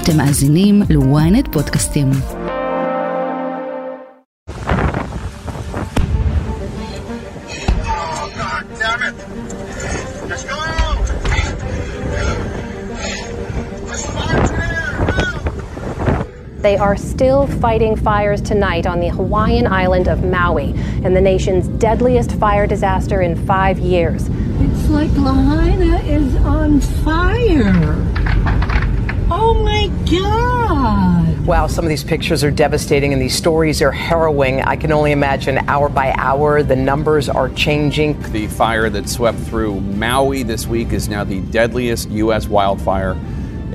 אתם מאזינים ל-ynet פודקאסטים. They are still fighting fires tonight on the Hawaiian island of Maui in the nation's deadliest fire disaster in five years. It's like Lahaina is on fire. Oh my God. Wow, some of these pictures are devastating and these stories are harrowing. I can only imagine hour by hour the numbers are changing. The fire that swept through Maui this week is now the deadliest U.S. wildfire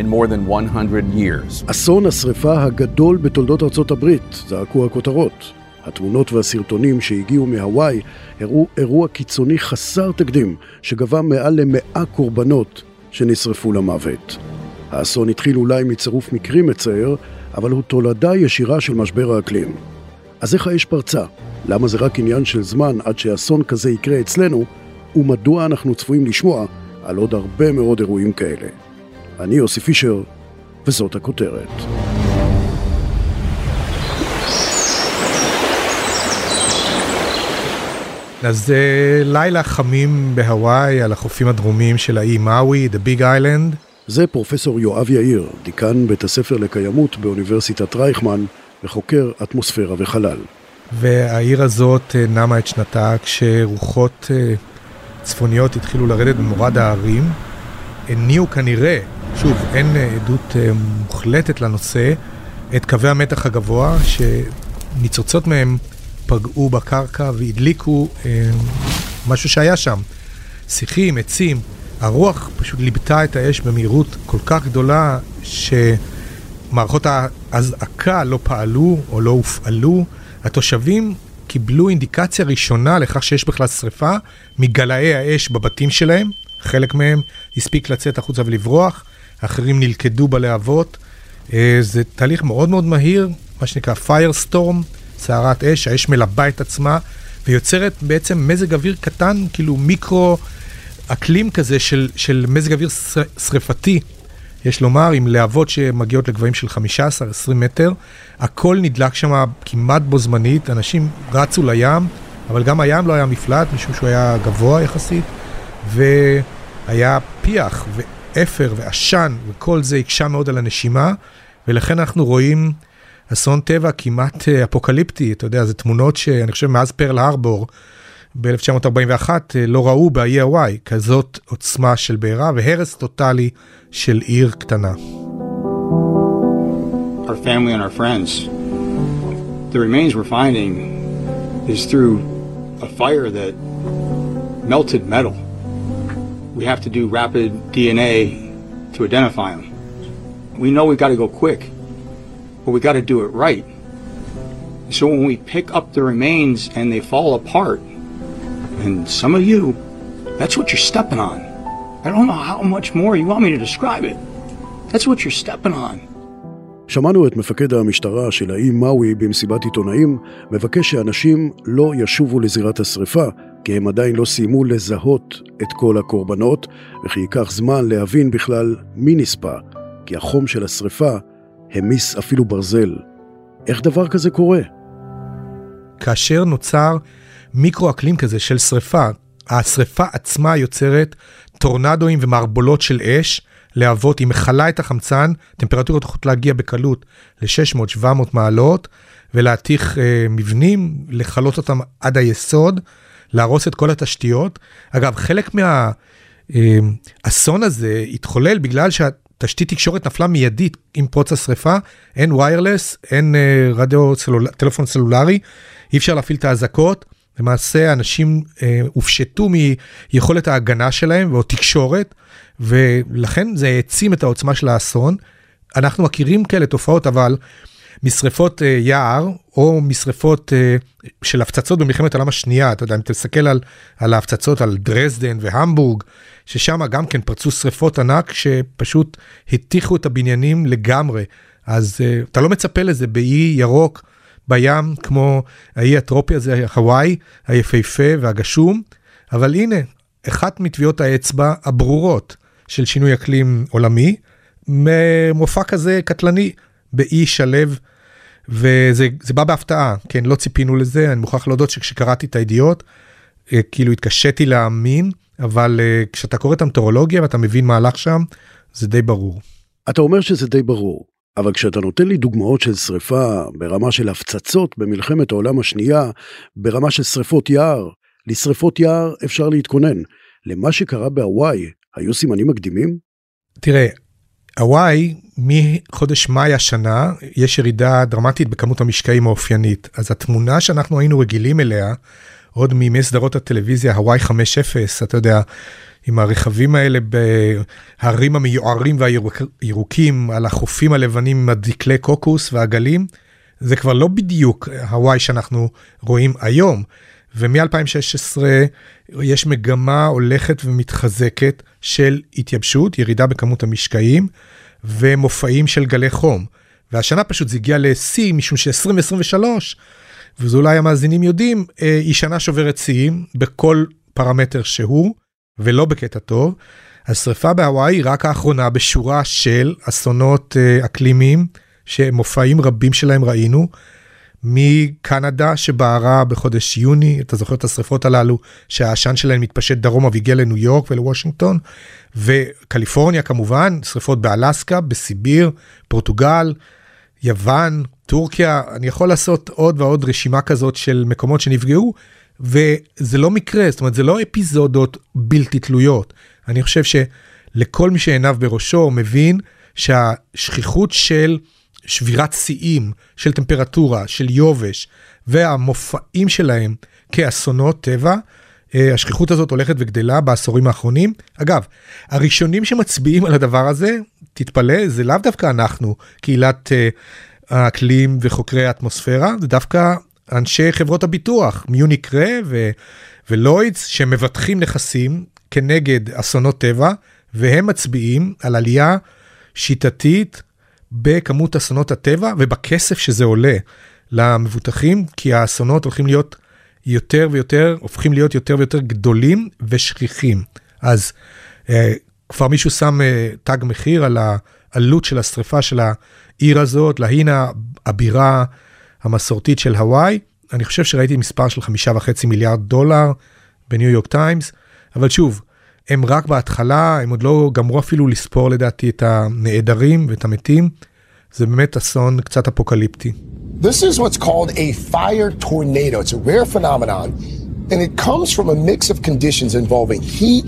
in more than 100 years. אסון השרפה הגדול בתולדות ארצות הברית, זעקו הכותרות. התמונות והסרטונים שהגיעו מהוואי הראו אירוע קיצוני חסר תקדים, שגבה מעל למאה קורבנות שנשרפו למוות. האסון התחיל אולי מצירוף מקרים מצער, אבל הוא תולדה ישירה של משבר האקלים. אז איך האש פרצה? למה זה רק עניין של זמן עד שאסון כזה יקרה אצלנו? ומדוע אנחנו צפויים לשמוע על עוד הרבה מאוד אירועים כאלה? אני יוסי פישר, וזאת הכותרת. אז זה לילה חמים בהוואי על החופים הדרומיים של האי מאווי, The Big Island. זה פרופסור יואב יאיר, דיקן בית הספר לקיימות באוניברסיטת רייכמן וחוקר אטמוספירה וחלל. והעיר הזאת אה, נמה את שנתה כשרוחות אה, צפוניות התחילו לרדת במורד ההרים. הניעו כנראה, שוב, אין אה, עדות מוחלטת לנושא, את קווי המתח הגבוה, שניצוצות מהם פגעו בקרקע והדליקו משהו שהיה שם. שיחים, עצים, הרוח פשוט ליבתה את האש במהירות כל כך גדולה שמערכות האזעקה לא פעלו או לא הופעלו. התושבים קיבלו אינדיקציה ראשונה לכך שיש בכלל שריפה מגלאי האש בבתים שלהם. חלק מהם הספיק לצאת החוצה ולברוח, אחרים נלכדו בלהבות. אה, זה תהליך מאוד מאוד מהיר, מה שנקרא Firestorm. סערת אש, האש מלבה את עצמה ויוצרת בעצם מזג אוויר קטן, כאילו מיקרו אקלים כזה של, של מזג אוויר שרפתי. יש לומר, עם להבות שמגיעות לגבהים של 15-20 מטר, הכל נדלק שם כמעט בו זמנית, אנשים רצו לים, אבל גם הים לא היה מפלט, משום שהוא היה גבוה יחסית, והיה פיח ואפר ועשן, וכל זה הקשה מאוד על הנשימה, ולכן אנחנו רואים אסון טבע כמעט אה, אפוקליפטי, אתה יודע, זה תמונות שאני חושב מאז פרל הרבור ב-1941 אה, לא ראו באי הוואי כזאת עוצמה של בעירה והרס טוטאלי של עיר קטנה. Our family and our friends, the remains we're finding is through a fire that melted metal. We have to do rapid DNA to identify them. We know we've got to go quick. but we got to do it right. So when we pick up the remains and they fall apart, and some of you, that's what you're stepping on. I don't know how much more you want me to describe it. That's what you're stepping on. שמענו את מפקד המשטרה של האי מאווי במסיבת עיתונאים מבקש שאנשים לא ישובו לזירת השרפה, כי הם עדיין לא סיימו לזהות את כל הקורבנות, וכי ייקח זמן להבין בכלל מי נספה, כי החום של השרפה המיס אפילו ברזל. איך דבר כזה קורה? כאשר נוצר מיקרו-אקלים כזה של שריפה, השריפה עצמה יוצרת טורנדואים ומערבולות של אש, להבות, היא מכלה את החמצן, טמפרטורות יכולות להגיע בקלות ל-600-700 מעלות, ולהתיך אה, מבנים, לכלות אותם עד היסוד, להרוס את כל התשתיות. אגב, חלק מהאסון אה, הזה התחולל בגלל שה... תשתית תקשורת נפלה מיידית עם פרוץ השרפה, אין ויירלס, אין uh, רדיו, סלול, טלפון סלולרי, אי אפשר להפעיל את האזעקות. למעשה אנשים uh, הופשטו מיכולת ההגנה שלהם ועוד תקשורת, ולכן זה העצים את העוצמה של האסון. אנחנו מכירים כאלה תופעות, אבל משרפות uh, יער, או משרפות uh, של הפצצות במלחמת העולם השנייה, אתה יודע, אם תסתכל על, על ההפצצות על דרזדן והמבורג, ששם גם כן פרצו שריפות ענק שפשוט הטיחו את הבניינים לגמרי. אז uh, אתה לא מצפה לזה באי ירוק בים, כמו האי הטרופי הזה, הוואי, היפהפה והגשום, אבל הנה, אחת מטביעות האצבע הברורות של שינוי אקלים עולמי, מופע כזה קטלני באי שלו. וזה בא בהפתעה, כן, לא ציפינו לזה, אני מוכרח להודות שכשקראתי את הידיעות, אה, כאילו התקשיתי להאמין, אבל אה, כשאתה קורא את המטאורולוגיה ואתה מבין מה הלך שם, זה די ברור. אתה אומר שזה די ברור, אבל כשאתה נותן לי דוגמאות של שריפה ברמה של הפצצות במלחמת העולם השנייה, ברמה של שריפות יער, לשריפות יער אפשר להתכונן. למה שקרה בהוואי, היו סימנים מקדימים? תראה, הוואי, מחודש מאי השנה, יש ירידה דרמטית בכמות המשקעים האופיינית. אז התמונה שאנחנו היינו רגילים אליה, עוד מימי סדרות הטלוויזיה, הוואי 5.0, אתה יודע, עם הרכבים האלה בהרים המיוערים והירוקים, על החופים הלבנים עם הדקלי קוקוס והגלים, זה כבר לא בדיוק הוואי שאנחנו רואים היום. ומ-2016 יש מגמה הולכת ומתחזקת של התייבשות, ירידה בכמות המשקעים ומופעים של גלי חום. והשנה פשוט זה הגיע לשיא, משום ש-2023, וזה אולי המאזינים יודעים, אה, היא שנה שוברת שיאים בכל פרמטר שהוא, ולא בקטע טוב. השרפה בהוואי היא רק האחרונה בשורה של אסונות אה, אקלימיים, שמופעים רבים שלהם ראינו. מקנדה שבערה בחודש יוני, אתה זוכר את השריפות הללו, שהעשן שלהם מתפשט דרומה והגיע לניו יורק ולוושינגטון, וקליפורניה כמובן, שריפות באלסקה, בסיביר, פורטוגל, יוון, טורקיה, אני יכול לעשות עוד ועוד רשימה כזאת של מקומות שנפגעו, וזה לא מקרה, זאת אומרת, זה לא אפיזודות בלתי תלויות. אני חושב שלכל מי שעיניו בראשו מבין שהשכיחות של שבירת שיאים של טמפרטורה, של יובש, והמופעים שלהם כאסונות טבע, אה, השכיחות הזאת הולכת וגדלה בעשורים האחרונים. אגב, הראשונים שמצביעים על הדבר הזה, תתפלא, זה לאו דווקא אנחנו, קהילת אה, האקלים וחוקרי האטמוספירה, זה דווקא אנשי חברות הביטוח, מיוניק רה ולוידס, שמבטחים נכסים כנגד אסונות טבע, והם מצביעים על עלייה שיטתית בכמות אסונות הטבע ובכסף שזה עולה למבוטחים, כי האסונות הולכים להיות יותר ויותר, הופכים להיות יותר ויותר גדולים ושכיחים. אז אה, כבר מישהו שם אה, תג מחיר על העלות של השריפה של העיר הזאת, להינה הבירה המסורתית של הוואי. אני חושב שראיתי מספר של חמישה וחצי מיליארד דולר בניו יורק טיימס, אבל שוב, הם רק בהתחלה, הם עוד לא גמרו אפילו לספור לדעתי את הנעדרים ואת המתים. זה באמת אסון קצת אפוקליפטי. This is what's called a fire tornado. It's a rare phenomenon, and it comes from a mix of conditions involving heat,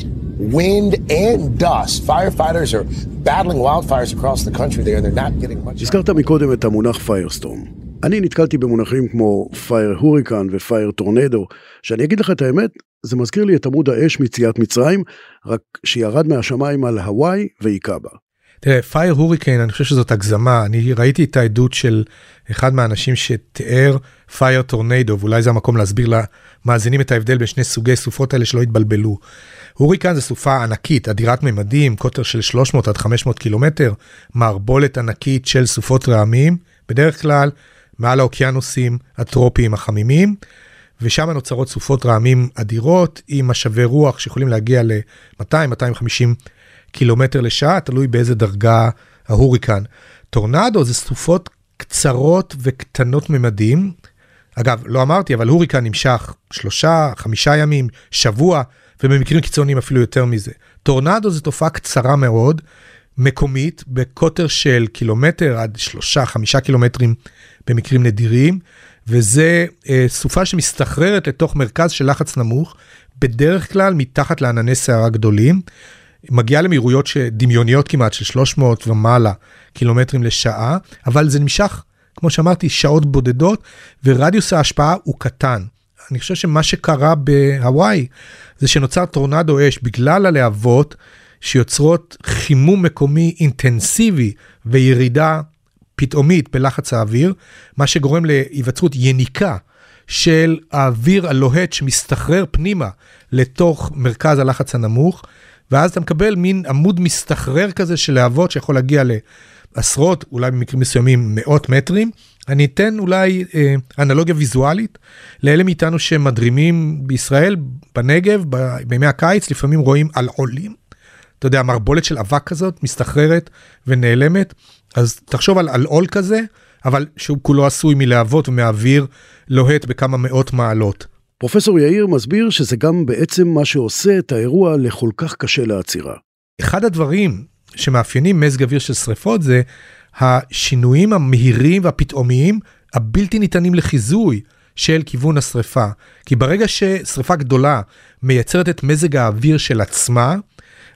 wind, and dust. Firefighters are battling wildfires across the country there, and they're not getting much... הזכרת מקודם את המונח firestorm. אני נתקלתי במונחים כמו fire hurricane ו fire tornado, שאני אגיד לך את האמת, זה מזכיר לי את עמוד האש מיציאת מצרים, רק שירד מהשמיים על הוואי והיכה בה. תראה, fire hurricane, אני חושב שזאת הגזמה. אני ראיתי את העדות של אחד מהאנשים שתיאר fire tornado, ואולי זה המקום להסביר למאזינים את ההבדל בין שני סוגי סופות האלה שלא יתבלבלו. הוריקן זה סופה ענקית, אדירת ממדים, קוטר של 300 עד 500 קילומטר, מערבולת ענקית של סופות רעמים, בדרך כלל מעל האוקיינוסים הטרופיים החמימים. ושם נוצרות סופות רעמים אדירות עם משאבי רוח שיכולים להגיע ל-200-250 קילומטר לשעה, תלוי באיזה דרגה ההוריקן. טורנדו זה סופות קצרות וקטנות ממדים. אגב, לא אמרתי, אבל הוריקן נמשך שלושה, חמישה ימים, שבוע, ובמקרים קיצוניים אפילו יותר מזה. טורנדו זו תופעה קצרה מאוד, מקומית, בקוטר של קילומטר עד שלושה, חמישה קילומטרים במקרים נדירים, וזה אה, סופה שמסתחררת לתוך מרכז של לחץ נמוך, בדרך כלל מתחת לענני שערה גדולים, מגיעה למהירויות דמיוניות כמעט של 300 ומעלה קילומטרים לשעה, אבל זה נמשך, כמו שאמרתי, שעות בודדות, ורדיוס ההשפעה הוא קטן. אני חושב שמה שקרה בהוואי זה שנוצר טורנדו אש בגלל הלהבות שיוצרות חימום מקומי אינטנסיבי וירידה פתאומית בלחץ האוויר, מה שגורם להיווצרות יניקה של האוויר הלוהט שמסתחרר פנימה לתוך מרכז הלחץ הנמוך, ואז אתה מקבל מין עמוד מסתחרר כזה של להבות שיכול להגיע לעשרות, אולי במקרים מסוימים מאות מטרים. אני אתן אולי אה, אנלוגיה ויזואלית לאלה מאיתנו שמדרימים בישראל, בנגב, בימי הקיץ, לפעמים רואים על עולים. אתה יודע, מערבולת של אבק כזאת, מסתחררת ונעלמת. אז תחשוב על, על עול כזה, אבל שהוא כולו עשוי מלהבות ומאוויר לוהט בכמה מאות מעלות. פרופסור יאיר מסביר שזה גם בעצם מה שעושה את האירוע לכל כך קשה לעצירה. אחד הדברים שמאפיינים מזג אוויר של שריפות זה השינויים המהירים והפתאומיים הבלתי ניתנים לחיזוי של כיוון השריפה. כי ברגע ששריפה גדולה מייצרת את מזג האוויר של עצמה,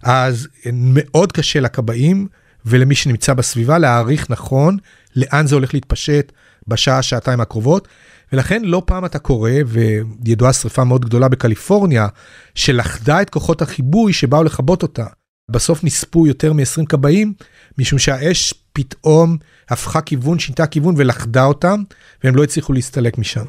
אז מאוד קשה לכבאים ולמי שנמצא בסביבה להעריך נכון לאן זה הולך להתפשט בשעה, שעתיים הקרובות. ולכן לא פעם אתה קורא, וידועה שריפה מאוד גדולה בקליפורניה, שלכדה את כוחות החיבוי שבאו לכבות אותה. בסוף נספו יותר מ-20 כבאים, משום שהאש פתאום הפכה כיוון, שינתה כיוון ולכדה אותם, והם לא הצליחו להסתלק משם.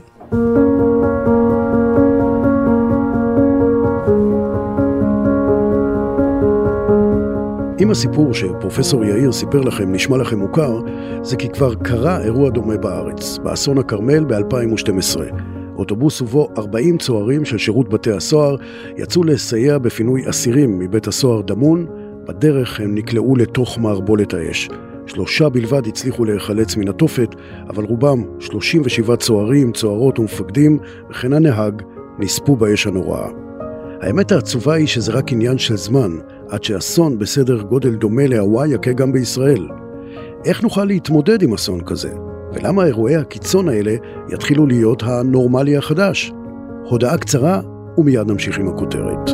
אם הסיפור שפרופסור יאיר סיפר לכם נשמע לכם מוכר, זה כי כבר קרה אירוע דומה בארץ, באסון הכרמל ב-2012. אוטובוס ובו 40 צוערים של שירות בתי הסוהר יצאו לסייע בפינוי אסירים מבית הסוהר דמון, בדרך הם נקלעו לתוך מערבולת האש. שלושה בלבד הצליחו להיחלץ מן התופת, אבל רובם, 37 צוערים, צוערות ומפקדים, וכן הנהג, נספו באש הנוראה. האמת העצובה היא שזה רק עניין של זמן, עד שאסון בסדר גודל דומה להוואי יכה גם בישראל. איך נוכל להתמודד עם אסון כזה? ולמה אירועי הקיצון האלה יתחילו להיות הנורמלי החדש? הודעה קצרה ומיד נמשיך עם הכותרת.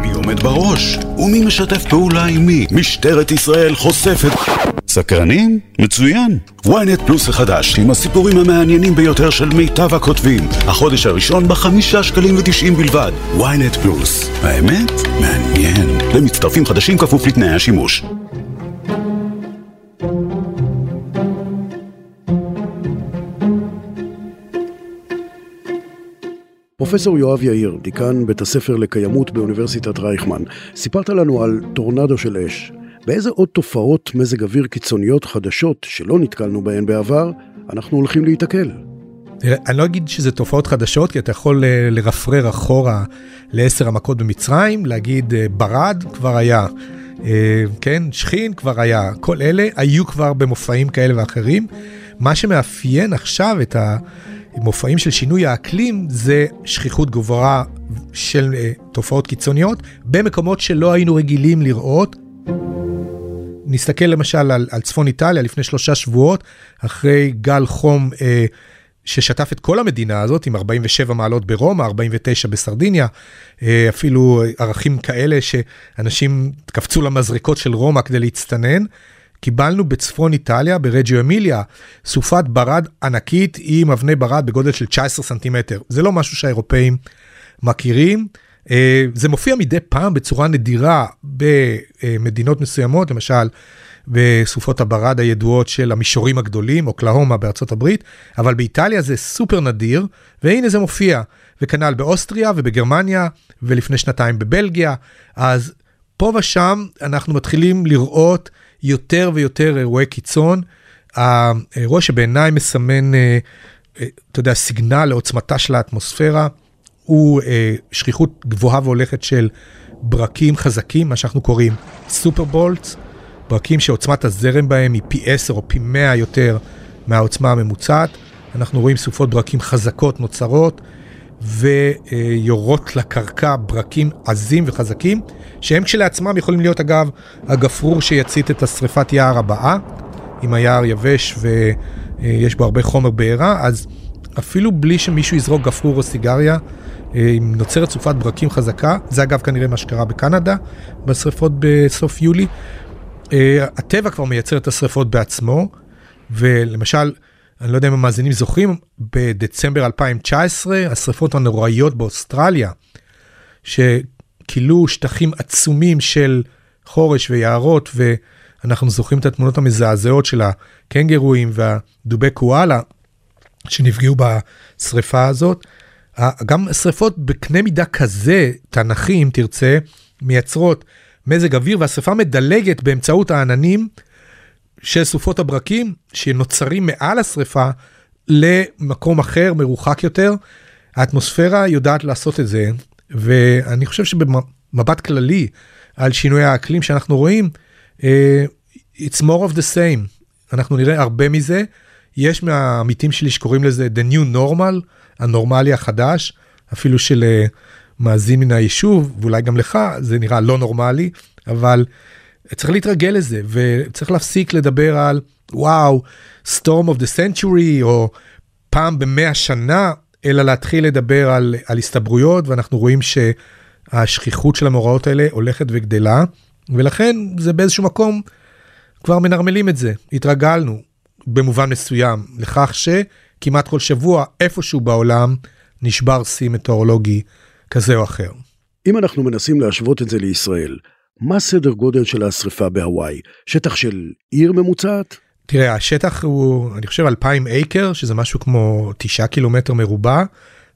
מי עומד בראש? ומי משתף פעולה עם מי? משטרת ישראל חושפת... סקרנים? מצוין. ynet פלוס החדש, עם הסיפורים המעניינים ביותר של מיטב הכותבים. החודש הראשון בחמישה שקלים ותשעים בלבד. ynet פלוס. האמת? מעניין. למצטרפים חדשים כפוף לתנאי השימוש. פרופסור יואב יאיר, דיקן בית הספר לקיימות באוניברסיטת רייכמן, סיפרת לנו על טורנדו של אש. באיזה עוד תופעות מזג אוויר קיצוניות חדשות שלא נתקלנו בהן בעבר, אנחנו הולכים להיתקל? אני לא אגיד שזה תופעות חדשות, כי אתה יכול אה, לרפרר אחורה לעשר המכות במצרים, להגיד אה, ברד כבר היה, אה, כן, שכין כבר היה, כל אלה היו כבר במופעים כאלה ואחרים. מה שמאפיין עכשיו את המופעים של שינוי האקלים זה שכיחות גבוהה של תופעות קיצוניות במקומות שלא היינו רגילים לראות. נסתכל למשל על, על צפון איטליה לפני שלושה שבועות, אחרי גל חום אה, ששטף את כל המדינה הזאת, עם 47 מעלות ברומא, 49 בסרדיניה, אה, אפילו ערכים כאלה שאנשים קפצו למזרקות של רומא כדי להצטנן. קיבלנו בצפון איטליה, ברג'יו אמיליה, סופת ברד ענקית עם אבני ברד בגודל של 19 סנטימטר. זה לא משהו שהאירופאים מכירים. אה, זה מופיע מדי פעם בצורה נדירה במדינות מסוימות, למשל בסופות הברד הידועות של המישורים הגדולים, אוקלהומה בארצות הברית, אבל באיטליה זה סופר נדיר, והנה זה מופיע, וכנ"ל באוסטריה ובגרמניה, ולפני שנתיים בבלגיה, אז פה ושם אנחנו מתחילים לראות יותר ויותר אירועי קיצון. האירוע שבעיניי מסמן, אה, אה, אתה יודע, סיגנל לעוצמתה של האטמוספירה. הוא אה, שכיחות גבוהה והולכת של ברקים חזקים, מה שאנחנו קוראים סופר בולטס, ברקים שעוצמת הזרם בהם היא פי 10 או פי 100 יותר מהעוצמה הממוצעת. אנחנו רואים סופות ברקים חזקות נוצרות ויורות לקרקע ברקים עזים וחזקים, שהם כשלעצמם יכולים להיות אגב הגפרור שיצית את השריפת יער הבאה, אם היער יבש ויש בו הרבה חומר בעירה, אז אפילו בלי שמישהו יזרוק גפרור או סיגריה, אם נוצרת סופת ברקים חזקה, זה אגב כנראה מה שקרה בקנדה בשריפות בסוף יולי. אה, הטבע כבר מייצר את השריפות בעצמו, ולמשל, אני לא יודע אם המאזינים זוכרים, בדצמבר 2019, השריפות הנוראיות באוסטרליה, שכילו שטחים עצומים של חורש ויערות, ואנחנו זוכרים את התמונות המזעזעות של הקנגרואים והדובי קואלה שנפגעו בשריפה הזאת. גם שריפות בקנה מידה כזה, תנכי אם תרצה, מייצרות מזג אוויר והשריפה מדלגת באמצעות העננים של סופות הברקים שנוצרים מעל השריפה למקום אחר, מרוחק יותר. האטמוספירה יודעת לעשות את זה, ואני חושב שבמבט כללי על שינוי האקלים שאנחנו רואים, אה, it's more of the same. אנחנו נראה הרבה מזה. יש מהעמיתים שלי שקוראים לזה the new normal, הנורמלי החדש, אפילו של אה, מאזין מן היישוב, ואולי גם לך, זה נראה לא נורמלי, אבל צריך להתרגל לזה, וצריך להפסיק לדבר על וואו, storm of the century, או פעם במאה שנה, אלא להתחיל לדבר על, על הסתברויות, ואנחנו רואים שהשכיחות של המאורעות האלה הולכת וגדלה, ולכן זה באיזשהו מקום, כבר מנרמלים את זה, התרגלנו במובן מסוים לכך שכמעט כל שבוע איפשהו בעולם נשבר שיא מטאורולוגי כזה או אחר. אם אנחנו מנסים להשוות את זה לישראל, מה סדר גודל של השריפה בהוואי? שטח של עיר ממוצעת? תראה, השטח הוא, אני חושב, 2,000 אייקר, שזה משהו כמו 9 קילומטר מרובע,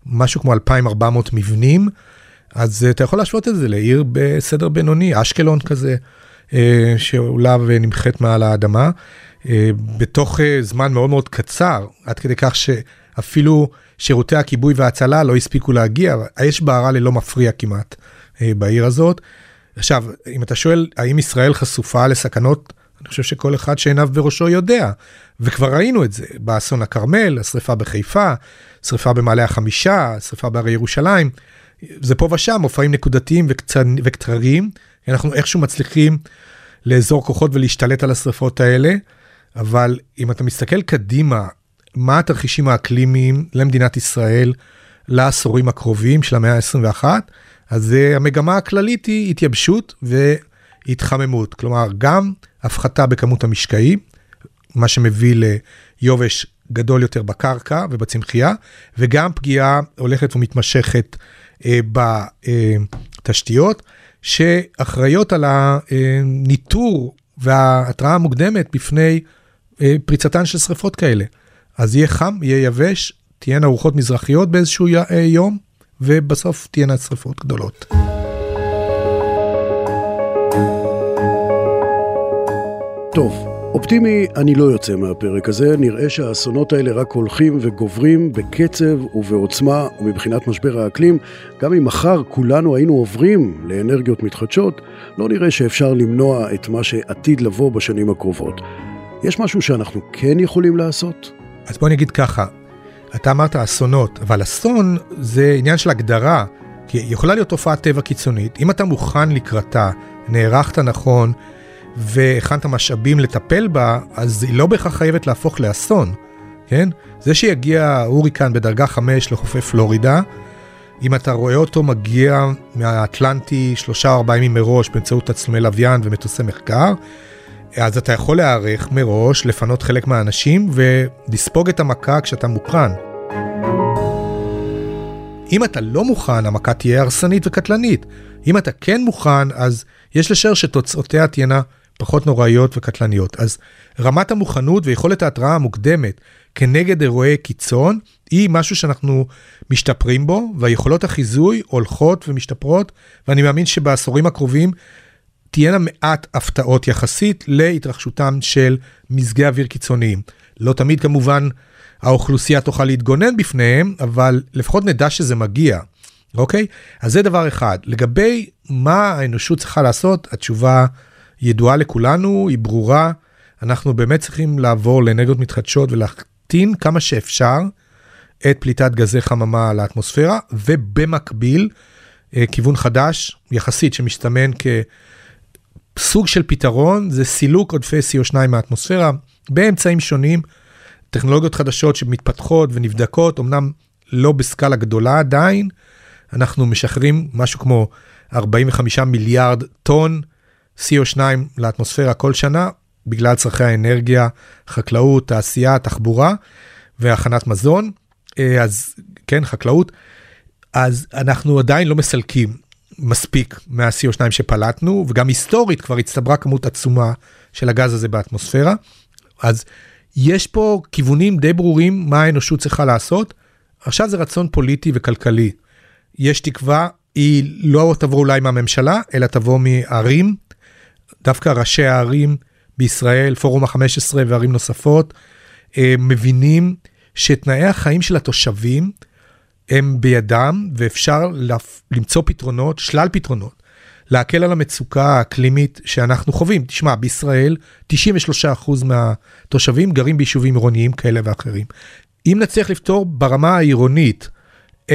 משהו כמו 2,400 מבנים, אז אתה יכול להשוות את זה לעיר בסדר בינוני, אשקלון כזה, אה, שעולה ונמחית מעל האדמה, אה, בתוך אה, זמן מאוד מאוד קצר, עד כדי כך שאפילו שירותי הכיבוי וההצלה לא הספיקו להגיע, האש בערה ללא מפריע כמעט בעיר הזאת. עכשיו, אם אתה שואל האם ישראל חשופה לסכנות, אני חושב שכל אחד שעיניו בראשו יודע, וכבר ראינו את זה באסון הכרמל, השרפה בחיפה, שרפה במעלה החמישה, שרפה בהרי ירושלים, זה פה ושם מופעים נקודתיים וקצרים, אנחנו איכשהו מצליחים לאזור כוחות ולהשתלט על השרפות האלה, אבל אם אתה מסתכל קדימה, מה התרחישים האקלימיים למדינת ישראל לעשורים הקרובים של המאה ה-21, אז המגמה הכללית היא התייבשות והתחממות, כלומר גם הפחתה בכמות המשקעים, מה שמביא ליובש גדול יותר בקרקע ובצמחייה, וגם פגיעה הולכת ומתמשכת אה, בתשתיות, שאחראיות על הניטור וההתראה המוקדמת בפני אה, פריצתן של שריפות כאלה. אז יהיה חם, יהיה יבש, תהיינה רוחות מזרחיות באיזשהו אה, יום, ובסוף תהיינה שריפות גדולות. טוב, אופטימי אני לא יוצא מהפרק הזה, נראה שהאסונות האלה רק הולכים וגוברים בקצב ובעוצמה ומבחינת משבר האקלים, גם אם מחר כולנו היינו עוברים לאנרגיות מתחדשות, לא נראה שאפשר למנוע את מה שעתיד לבוא בשנים הקרובות. יש משהו שאנחנו כן יכולים לעשות? אז בוא נגיד ככה, אתה אמרת אסונות, אבל אסון זה עניין של הגדרה, כי יכולה להיות תופעת טבע קיצונית, אם אתה מוכן לקראתה, נערכת נכון, והכנת משאבים לטפל בה, אז היא לא בהכרח חייבת להפוך לאסון, כן? זה שיגיע הוריקן בדרגה 5 לחופי פלורידה, אם אתה רואה אותו מגיע מהאטלנטי שלושה או ארבעה ימים מראש באמצעות תצלומי לוויין ומטוסי מחקר, אז אתה יכול להיערך מראש, לפנות חלק מהאנשים ולספוג את המכה כשאתה מוכן. אם אתה לא מוכן, המכה תהיה הרסנית וקטלנית. אם אתה כן מוכן, אז יש לשער שתוצאותיה תהיינה פחות נוראיות וקטלניות. אז רמת המוכנות ויכולת ההתראה המוקדמת כנגד אירועי קיצון היא משהו שאנחנו משתפרים בו, והיכולות החיזוי הולכות ומשתפרות, ואני מאמין שבעשורים הקרובים תהיינה מעט הפתעות יחסית להתרחשותם של מזגי אוויר קיצוניים. לא תמיד כמובן האוכלוסייה תוכל להתגונן בפניהם, אבל לפחות נדע שזה מגיע, אוקיי? אז זה דבר אחד. לגבי מה האנושות צריכה לעשות, התשובה ידועה לכולנו, היא ברורה. אנחנו באמת צריכים לעבור לאנרגיות מתחדשות ולהקטין כמה שאפשר את פליטת גזי חממה לאטמוספירה, ובמקביל, אה, כיוון חדש יחסית שמסתמן כסוג של פתרון, זה סילוק עודפי CO2 מהאטמוספירה באמצעים שונים, טכנולוגיות חדשות שמתפתחות ונבדקות, אמנם לא בסקאלה גדולה עדיין, אנחנו משחררים משהו כמו 45 מיליארד טון CO2 לאטמוספירה כל שנה, בגלל צרכי האנרגיה, חקלאות, תעשייה, תחבורה והכנת מזון. אה, אז כן, חקלאות. אז אנחנו עדיין לא מסלקים מספיק מה-CO2 שפלטנו, וגם היסטורית כבר הצטברה כמות עצומה של הגז הזה באטמוספירה. אז יש פה כיוונים די ברורים מה האנושות צריכה לעשות. עכשיו זה רצון פוליטי וכלכלי. יש תקווה, היא לא תבוא אולי מהממשלה, אלא תבוא מערים, דווקא ראשי הערים בישראל, פורום ה-15 וערים נוספות, אה, מבינים שתנאי החיים של התושבים הם בידם ואפשר למצוא פתרונות, שלל פתרונות, להקל על המצוקה האקלימית שאנחנו חווים. תשמע, בישראל 93% מהתושבים גרים ביישובים עירוניים כאלה ואחרים. אם נצליח לפתור ברמה העירונית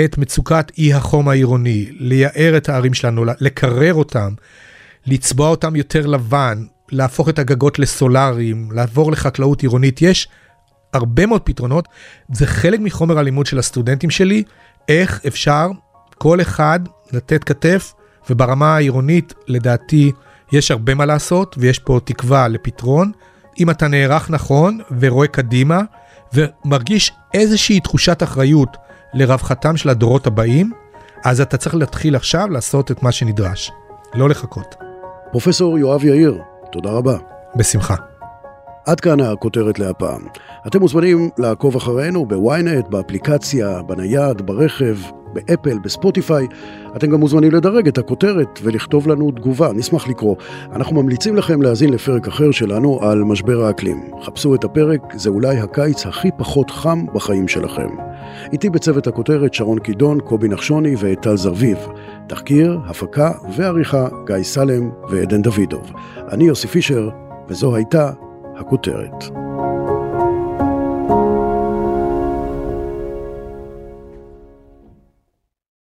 את מצוקת אי החום העירוני, לייער את הערים שלנו, לקרר אותם, לצבוע אותם יותר לבן, להפוך את הגגות לסולאריים, לעבור לחקלאות עירונית, יש הרבה מאוד פתרונות. זה חלק מחומר הלימוד של הסטודנטים שלי, איך אפשר כל אחד לתת כתף, וברמה העירונית לדעתי יש הרבה מה לעשות ויש פה תקווה לפתרון. אם אתה נערך נכון ורואה קדימה ומרגיש איזושהי תחושת אחריות לרווחתם של הדורות הבאים, אז אתה צריך להתחיל עכשיו לעשות את מה שנדרש, לא לחכות. פרופסור יואב יאיר, תודה רבה. בשמחה. עד כאן הכותרת להפעם. אתם מוזמנים לעקוב אחרינו בוויינט, באפליקציה, בנייד, ברכב, באפל, בספוטיפיי. אתם גם מוזמנים לדרג את הכותרת ולכתוב לנו תגובה, נשמח לקרוא. אנחנו ממליצים לכם להאזין לפרק אחר שלנו על משבר האקלים. חפשו את הפרק, זה אולי הקיץ הכי פחות חם בחיים שלכם. איתי בצוות הכותרת שרון קידון, קובי נחשוני וטל זרביב. תחקיר, הפקה ועריכה גיא סלם ועדן דוידוב. אני יוסי פישר, וזו הייתה הכותרת.